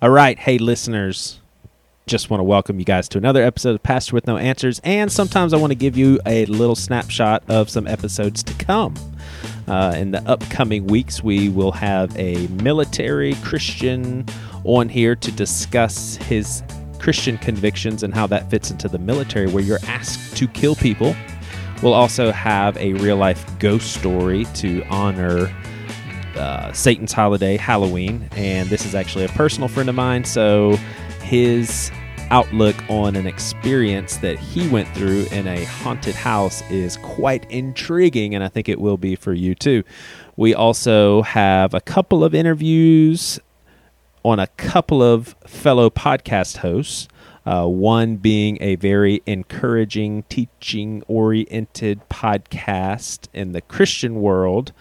All right, hey listeners, just want to welcome you guys to another episode of Pastor with No Answers, and sometimes I want to give you a little snapshot of some episodes to come. Uh, in the upcoming weeks, we will have a military Christian on here to discuss his Christian convictions and how that fits into the military, where you're asked to kill people. We'll also have a real life ghost story to honor uh, Satan's holiday, Halloween, and this is actually a personal friend of mine. So his outlook on an experience that he went through in a haunted house is quite intriguing, and I think it will be for you too. We also have a couple of interviews on a couple of fellow podcast hosts. Uh, one being a very encouraging, teaching oriented podcast in the Christian world.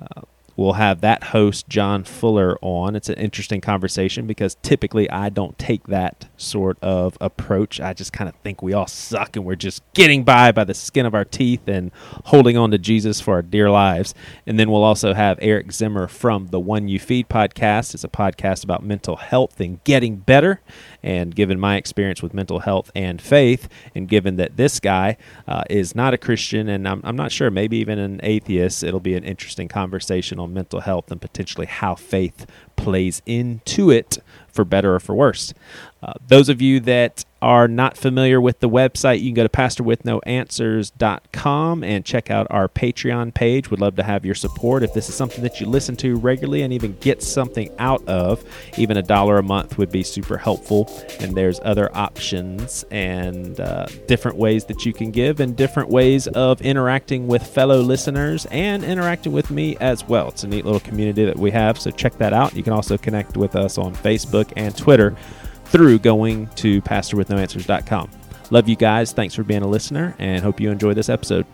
Uh, We'll have that host, John Fuller, on. It's an interesting conversation because typically I don't take that sort of approach. I just kind of think we all suck and we're just getting by by the skin of our teeth and holding on to Jesus for our dear lives. And then we'll also have Eric Zimmer from the One You Feed podcast. It's a podcast about mental health and getting better. And given my experience with mental health and faith, and given that this guy uh, is not a Christian and I'm, I'm not sure, maybe even an atheist, it'll be an interesting conversation on mental health and potentially how faith plays into it for better or for worse. Uh, those of you that are not familiar with the website, you can go to pastorwithnoanswers.com and check out our Patreon page. We'd love to have your support. If this is something that you listen to regularly and even get something out of, even a dollar a month would be super helpful. And there's other options and uh, different ways that you can give and different ways of interacting with fellow listeners and interacting with me as well. It's a neat little community that we have, so check that out. You can also connect with us on Facebook and Twitter through going to pastorwithnoanswers.com. Love you guys. Thanks for being a listener and hope you enjoy this episode.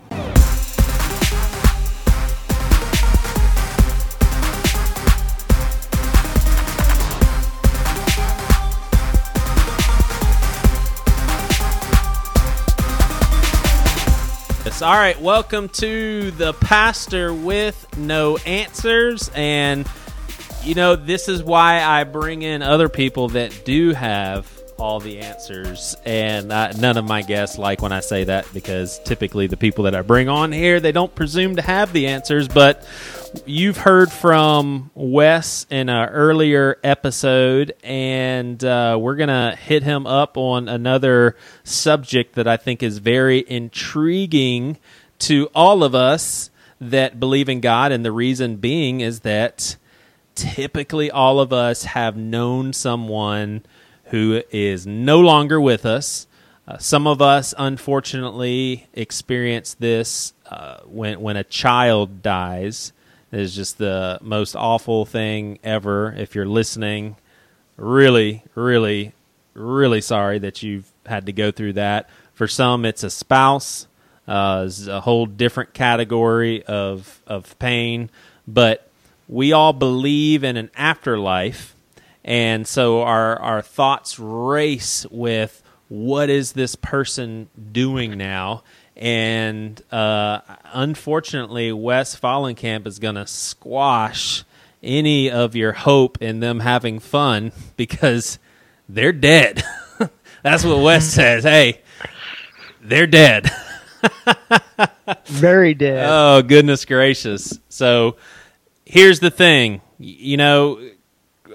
All right, welcome to the Pastor with No Answers. And you know, this is why I bring in other people that do have all the answers, and uh, none of my guests like when I say that because typically the people that I bring on here they don't presume to have the answers. But you've heard from Wes in an earlier episode, and uh, we're gonna hit him up on another subject that I think is very intriguing to all of us that believe in God, and the reason being is that typically all of us have known someone who is no longer with us. Uh, some of us, unfortunately, experience this uh, when when a child dies. It is just the most awful thing ever. If you're listening, really, really, really sorry that you've had to go through that. For some, it's a spouse. Uh, it's a whole different category of of pain. But we all believe in an afterlife and so our our thoughts race with what is this person doing now? And uh, unfortunately wes fallenkamp is going to squash any of your hope in them having fun because they're dead. That's what wes says. Hey they're dead. Very dead. Oh goodness gracious. So here's the thing. You know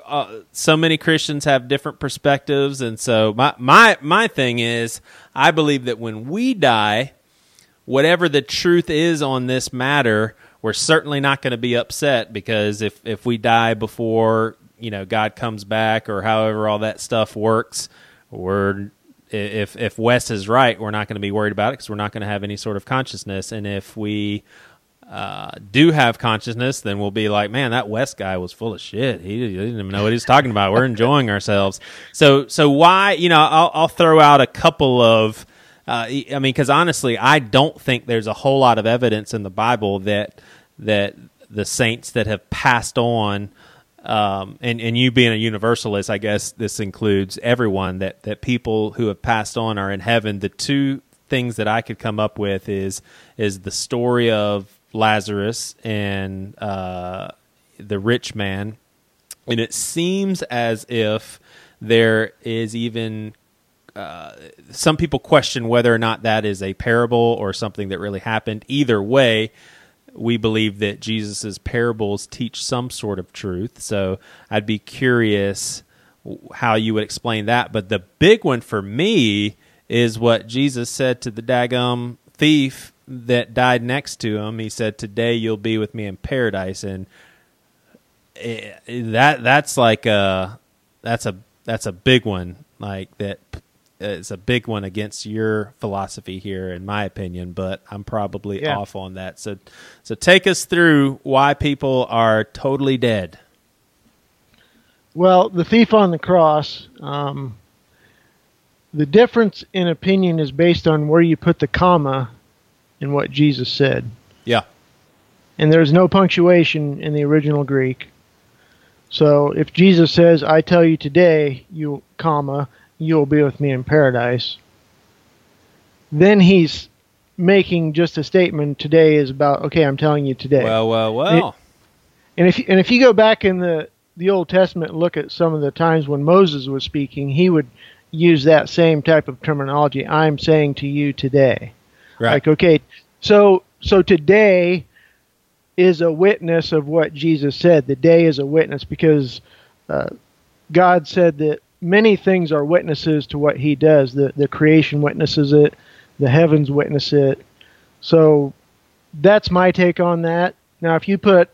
uh, so many Christians have different perspectives, and so my my my thing is, I believe that when we die, whatever the truth is on this matter, we're certainly not going to be upset because if if we die before you know God comes back or however all that stuff works, we're if if Wes is right, we're not going to be worried about it because we're not going to have any sort of consciousness, and if we uh, do have consciousness, then we'll be like, man, that Wes guy was full of shit. He, he didn't even know what he's talking about. We're enjoying ourselves. So, so why, you know, I'll, I'll throw out a couple of, uh, I mean, because honestly, I don't think there's a whole lot of evidence in the Bible that that the saints that have passed on, um, and and you being a universalist, I guess this includes everyone that that people who have passed on are in heaven. The two things that I could come up with is is the story of Lazarus and uh, the rich man and it seems as if there is even uh, some people question whether or not that is a parable or something that really happened. Either way, we believe that Jesus' parables teach some sort of truth. So I'd be curious how you would explain that. But the big one for me is what Jesus said to the dagum thief that died next to him. He said, "Today you'll be with me in paradise," and it, that that's like a that's a that's a big one. Like that is a big one against your philosophy here, in my opinion. But I'm probably Yeah. off on that. So so take us through why people are totally dead. Well, the thief on the cross, um, the difference in opinion is based on where you put the comma in what Jesus said. Yeah. And there's no punctuation in the original Greek. So if Jesus says, I tell you today, you, comma, you will be with me in paradise, then he's making just a statement today is about, okay, I'm telling you today. Well, well, well. And if and if you go back in the the Old Testament and look at some of the times when Moses was speaking, he would use that same type of terminology. I'm saying to you today. Right. Like okay, so so today is a witness of what Jesus said. The day is a witness because uh, God said that many things are witnesses to what He does. The the creation witnesses it, the heavens witness it. So that's my take on that. Now, if you put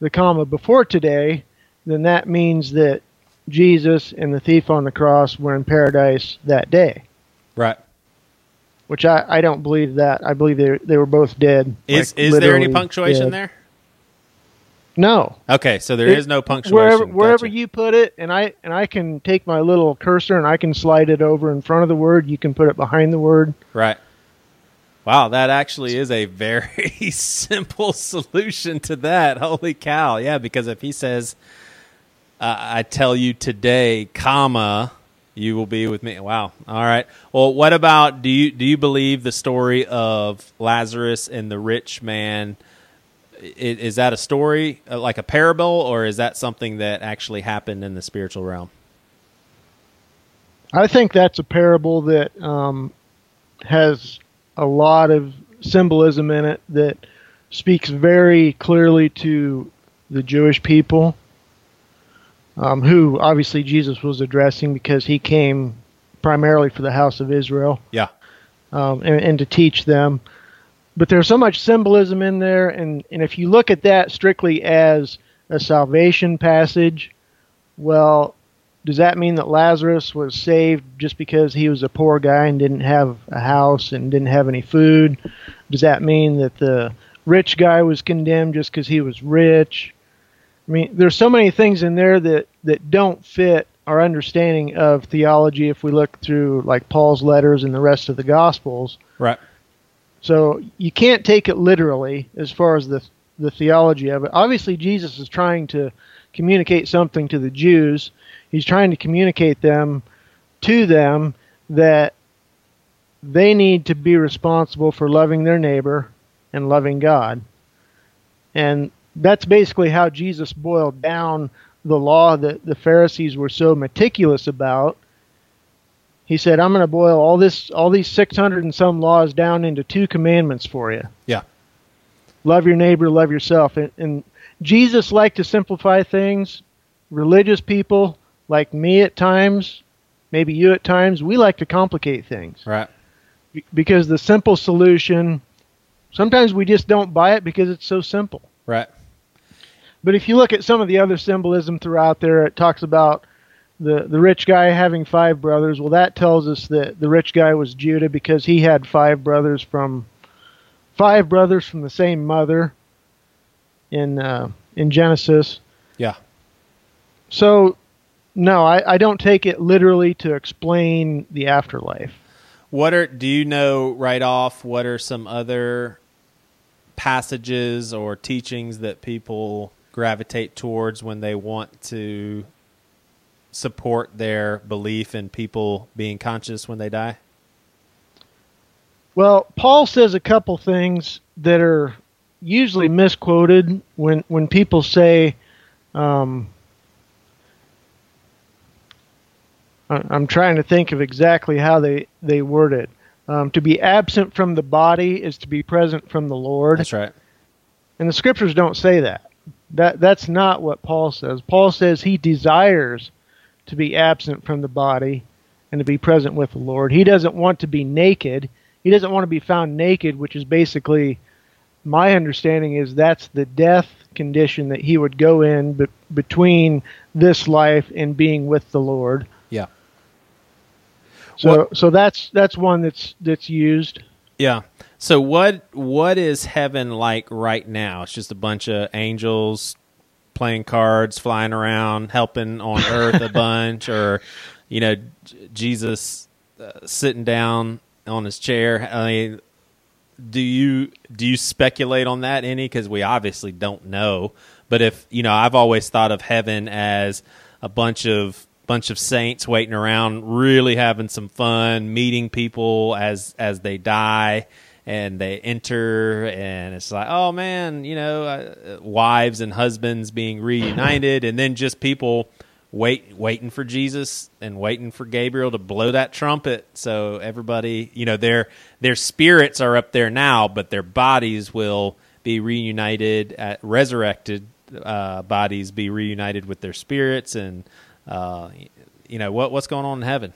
the comma before today, then that means that Jesus and the thief on the cross were in paradise that day. right. Which I, I don't believe that. I believe they they were both dead. Is like, is there any punctuation dead. there? No. Okay, so there is It- no punctuation. Wherever wherever Gotcha. you put it, and I and I can take my little cursor and I can slide it over in front of the word. You can put it behind the word. Right. Wow, that actually is a very simple solution to that. Holy cow. Yeah, because if he says, uh, I tell you today, comma, you will be with me. Wow. All right. Well, what about do you do you believe the story of Lazarus and the rich man? I- Is that a story uh, like a parable, or is that something that actually happened in the spiritual realm? I think that's a parable that um, has a lot of symbolism in it that speaks very clearly to the Jewish people, um, who obviously Jesus was addressing because he came primarily for the house of Israel Yeah. um, and, and to teach them. But there's so much symbolism in there, and, and if you look at that strictly as a salvation passage, well, does that mean that Lazarus was saved just because he was a poor guy and didn't have a house and didn't have any food? Does that mean that the rich guy was condemned just because he was rich? I mean, there's so many things in there that, that don't fit our understanding of theology if we look through like Paul's letters and the rest of the Gospels. Right. So you can't take it literally as far as the the theology of it. Obviously, Jesus is trying to communicate something to the Jews. He's trying to communicate them to them that they need to be responsible for loving their neighbor and loving God. And that's basically how Jesus boiled down the law that the Pharisees were so meticulous about. He said, "I'm going to boil all this, all these 600 and some laws down into two commandments for you. Yeah. Love your neighbor, love yourself." And, and Jesus liked to simplify things. Religious people, like me at times, maybe you at times, we like to complicate things Right. Because the simple solution. Sometimes we just don't buy it because it's so simple. Right. But if you look at some of the other symbolism throughout there, it talks about the the rich guy having five brothers. Well, that tells us that the rich guy was Judah because he had five brothers from five brothers from the same mother in uh, in Genesis. Yeah. So, no, I, I don't take it literally to explain the afterlife. What are do you know right off what are some other passages or teachings that people gravitate towards when they want to support their belief in people being conscious when they die? Well, Paul says a couple things that are usually misquoted when when people say, um, I'm trying to think of exactly how they they word it. Um, to be absent from the body is to be present from the Lord. That's right. And the scriptures don't say that. That that's not what Paul says. Paul says he desires to be absent from the body and to be present with the Lord. He doesn't want to be naked. He doesn't want to be found naked, which is basically my understanding is that's the death condition that he would go in be- between this life and being with the Lord. Yeah. So Well- so that's that's one that's that's used. Yeah. So what what is heaven like right now? It's just a bunch of angels playing cards, flying around, helping on earth a bunch or you know Jesus uh, sitting down on his chair. I mean do you do you speculate on that any cuz we obviously don't know. But if, you know, I've always thought of heaven as a bunch of bunch of saints waiting around really having some fun meeting people as as they die and they enter and it's like oh man you know uh, wives and husbands being reunited and then just people wait waiting for Jesus and waiting for Gabriel to blow that trumpet. So everybody you know their their spirits are up there now but their bodies will be reunited at resurrected uh, bodies be reunited with their spirits and uh, you know what what's going on in heaven?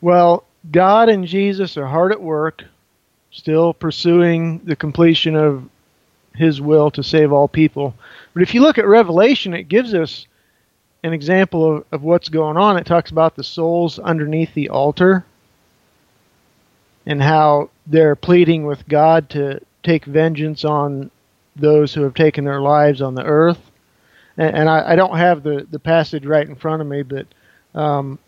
Well, God and Jesus are hard at work, still pursuing the completion of His will to save all people. But if you look at Revelation, it gives us an example of, of what's going on. It talks about the souls underneath the altar and how they're pleading with God to take vengeance on those who have taken their lives on the earth. And, and I, I don't have the, the passage right in front of me, but um,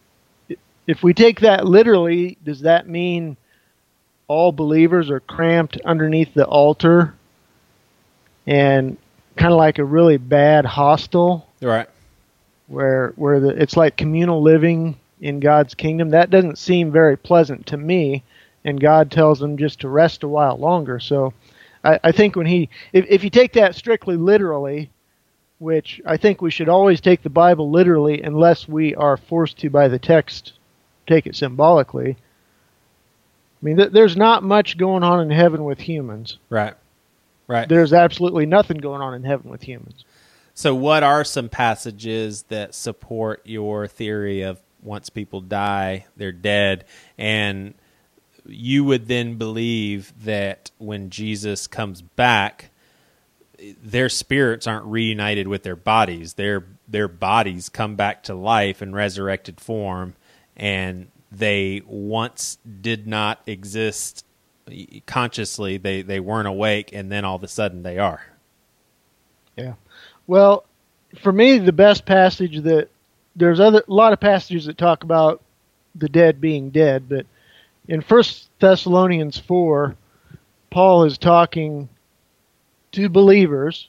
if we take that literally, does that mean all believers are cramped underneath the altar and kind of like a really bad hostel right where where the, it's like communal living in God's kingdom? That doesn't seem very pleasant to me. And God tells them just to rest a while longer. So I, I think when he, if, if you take that strictly literally, which I think we should always take the Bible literally unless we are forced to by the text take it symbolically. I mean, th- there's not much going on in heaven with humans. right right There's absolutely nothing going on in heaven with humans. So, what are some passages that support your theory of once people die, they're dead, and you would then believe that when Jesus comes back, their spirits aren't reunited with their bodies; their their bodies come back to life in resurrected form, and they once did not exist consciously; they they weren't awake, and then all of a sudden they are. Yeah. Well, for me, the best passage that there's other a lot of passages that talk about the dead being dead, but in First Thessalonians four, Paul is talking to believers,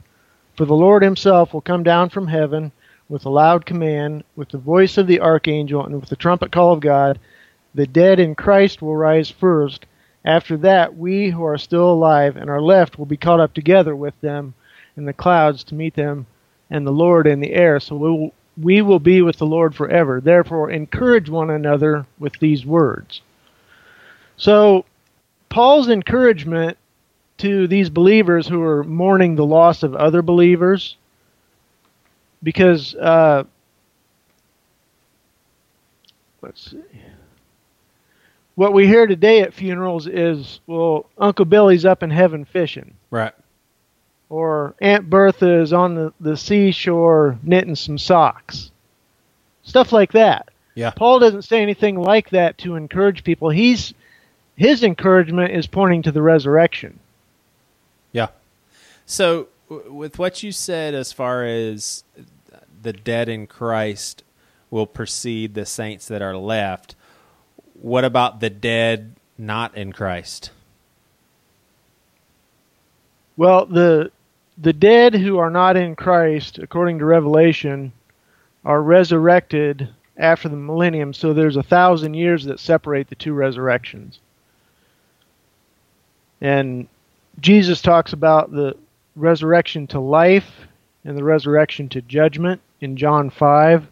For the Lord himself will come down from heaven with a loud command, with the voice of the archangel, and with the trumpet call of God. The dead in Christ will rise first. After that, we who are still alive and are left will be caught up together with them in the clouds to meet them and the Lord in the air. So we will, we will be with the Lord forever. Therefore, encourage one another with these words. So, Paul's encouragement to these believers who are mourning the loss of other believers, because, uh, let's see. What we hear today at funerals is, well, Uncle Billy's up in heaven fishing Right. or Aunt Bertha is on the, the seashore knitting some socks. Stuff like that. Yeah. Paul doesn't say anything like that to encourage people. He's his encouragement is pointing to the resurrection. Yeah. So, w- with what you said as far as the dead in Christ will precede the saints that are left. What about the dead not in Christ? Well, the the dead who are not in Christ, according to Revelation, are resurrected after the millennium. So there's a thousand years that separate the two resurrections. And Jesus talks about the resurrection to life and the resurrection to judgment in John 5.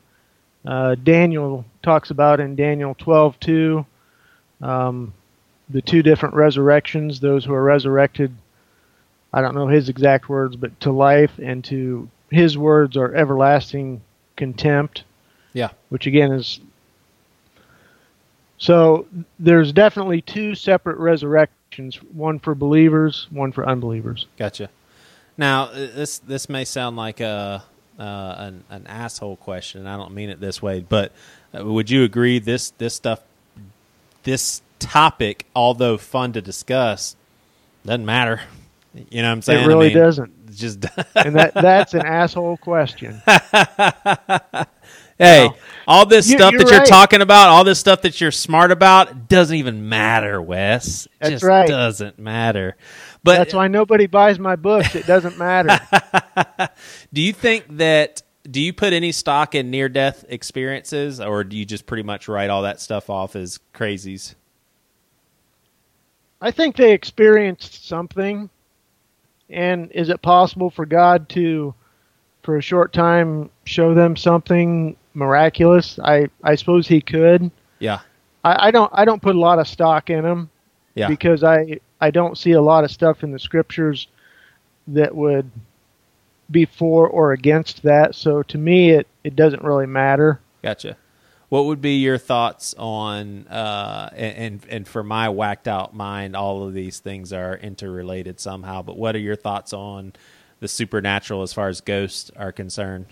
Uh, Daniel talks about in Daniel 12 2 um, the two different resurrections, those who are resurrected, I don't know his exact words, but to life and to his words are everlasting contempt. Yeah. Which again is. So there's definitely two separate resurrections one for believers, one for unbelievers. Gotcha. Now, uh, this this may sound like a uh, an, an asshole question. I don't mean it this way, but uh, would you agree this this stuff, this topic, although fun to discuss, doesn't matter. You know what I'm saying? It really I mean, doesn't. Just and that that's an asshole question. hey, Well, all this you- stuff that you're talking about, all this stuff that you're smart about, doesn't even matter, Wes. It That's just right. doesn't matter. But that's why nobody buys my books. It doesn't matter. Do you think that? Do you put any stock in near death experiences, or do you just pretty much write all that stuff off as crazies? I think they experienced something. And is it possible for God to, for a short time, show them something miraculous? I, I suppose He could. Yeah, I, I don't I don't put a lot of stock in him. yeah, because I I don't see a lot of stuff in the scriptures that would be for or against that. So to me, it it doesn't really matter. gotcha. What would be your thoughts on? Uh, and, and and for my whacked out mind, all of these things are interrelated somehow. But what are your thoughts on the supernatural as far as ghosts are concerned?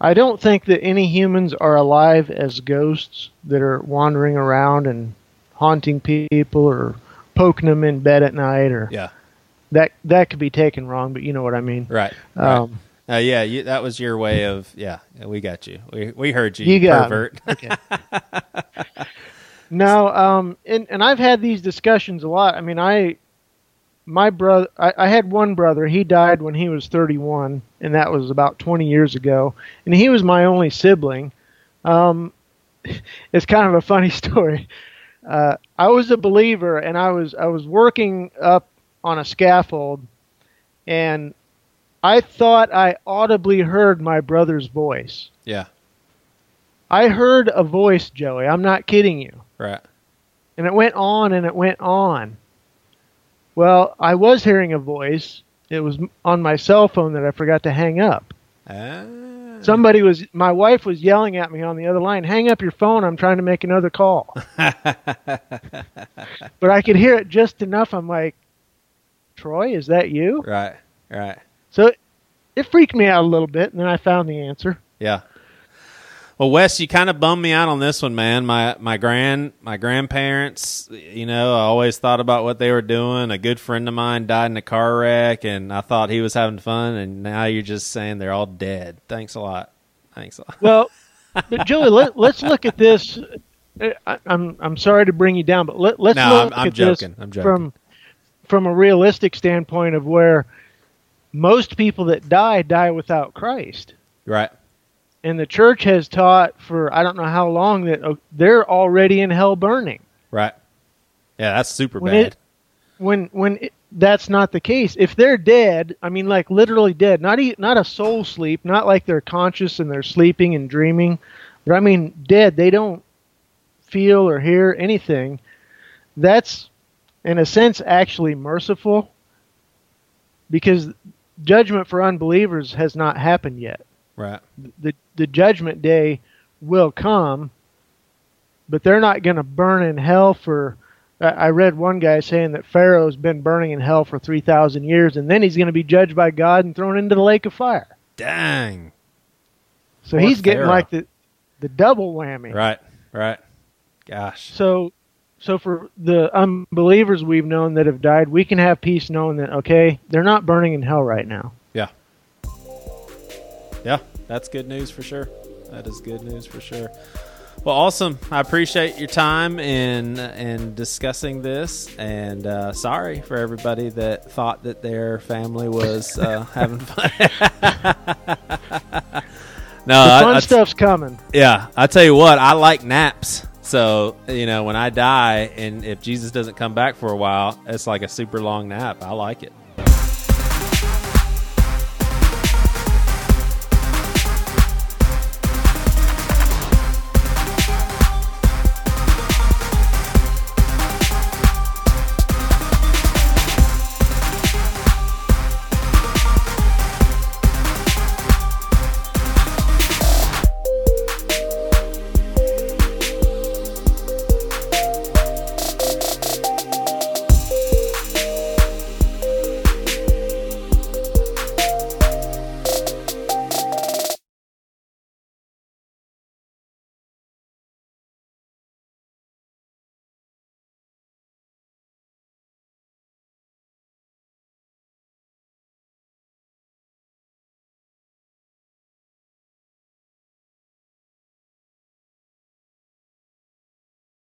I don't think that any humans are alive as ghosts that are wandering around and haunting people or poking them in bed at night or Yeah, that that could be taken wrong, but you know what I mean. right. right. Um, Uh, yeah, you, that was your way of yeah. We got you. We we heard you. You got pervert. Okay. no, um, and and I've had these discussions a lot. I mean, I my brother, I, I had one brother. He died when he was 31, and that was about 20 years ago. And he was my only sibling. Um, it's kind of a funny story. Uh, I was a believer, and I was I was working up on a scaffold, and I thought I audibly heard my brother's voice. yeah, I heard a voice, Joey. I'm not kidding you. right. And it went on and it went on. Well, I was hearing a voice. It was on my cell phone that I forgot to hang up. Ah. Somebody was, my wife was yelling at me on the other line, hang up your phone. I'm trying to make another call. but I could hear it just enough. I'm like, Troy, is that you? Right, right. So it, it freaked me out a little bit. And then I found the answer. Yeah. Well, Wes, you kind of bummed me out on this one, man. My my grand my grandparents, you know, I always thought about what they were doing. A good friend of mine died in a car wreck, and I thought he was having fun. And now you're just saying they're all dead. Thanks a lot. Thanks a lot. Well, but Joey, let, let's look at this. Uh, I, I'm I'm sorry to bring you down, but let, let's No, look I'm- I'm at this joking. I'm joking. from from a realistic standpoint of where most people that die die without Christ, Right. And the church has taught for I don't know how long that uh, they're already in hell burning. Right. Yeah, that's super When bad. it- When when it, that's not the case, if they're dead, I mean like literally dead, not e- not a soul sleep, not like they're conscious and they're sleeping and dreaming, but I mean dead. They don't feel or hear anything. That's in a sense actually merciful because judgment for unbelievers has not happened yet. Right. The the judgment day will come, but they're not going to burn in hell for. I read one guy saying that Pharaoh's been burning in hell for three thousand years, and then he's going to be judged by God and thrown into the lake of fire. Dang. So Poor he's getting Pharaoh. like the the double whammy. Right. Right. Gosh. So, so for the unbelievers we've known that have died, we can have peace knowing that okay, they're not burning in hell right now. That's good news for sure. That is good news for sure. Well, awesome. I appreciate your time in in discussing this, and uh, sorry for everybody that thought that their family was uh, having fun. no, The I- fun I- stuff's coming. yeah, I tell you what, I like naps. So you know, when I die, and if Jesus doesn't come back for a while, it's like a super long nap. I like it.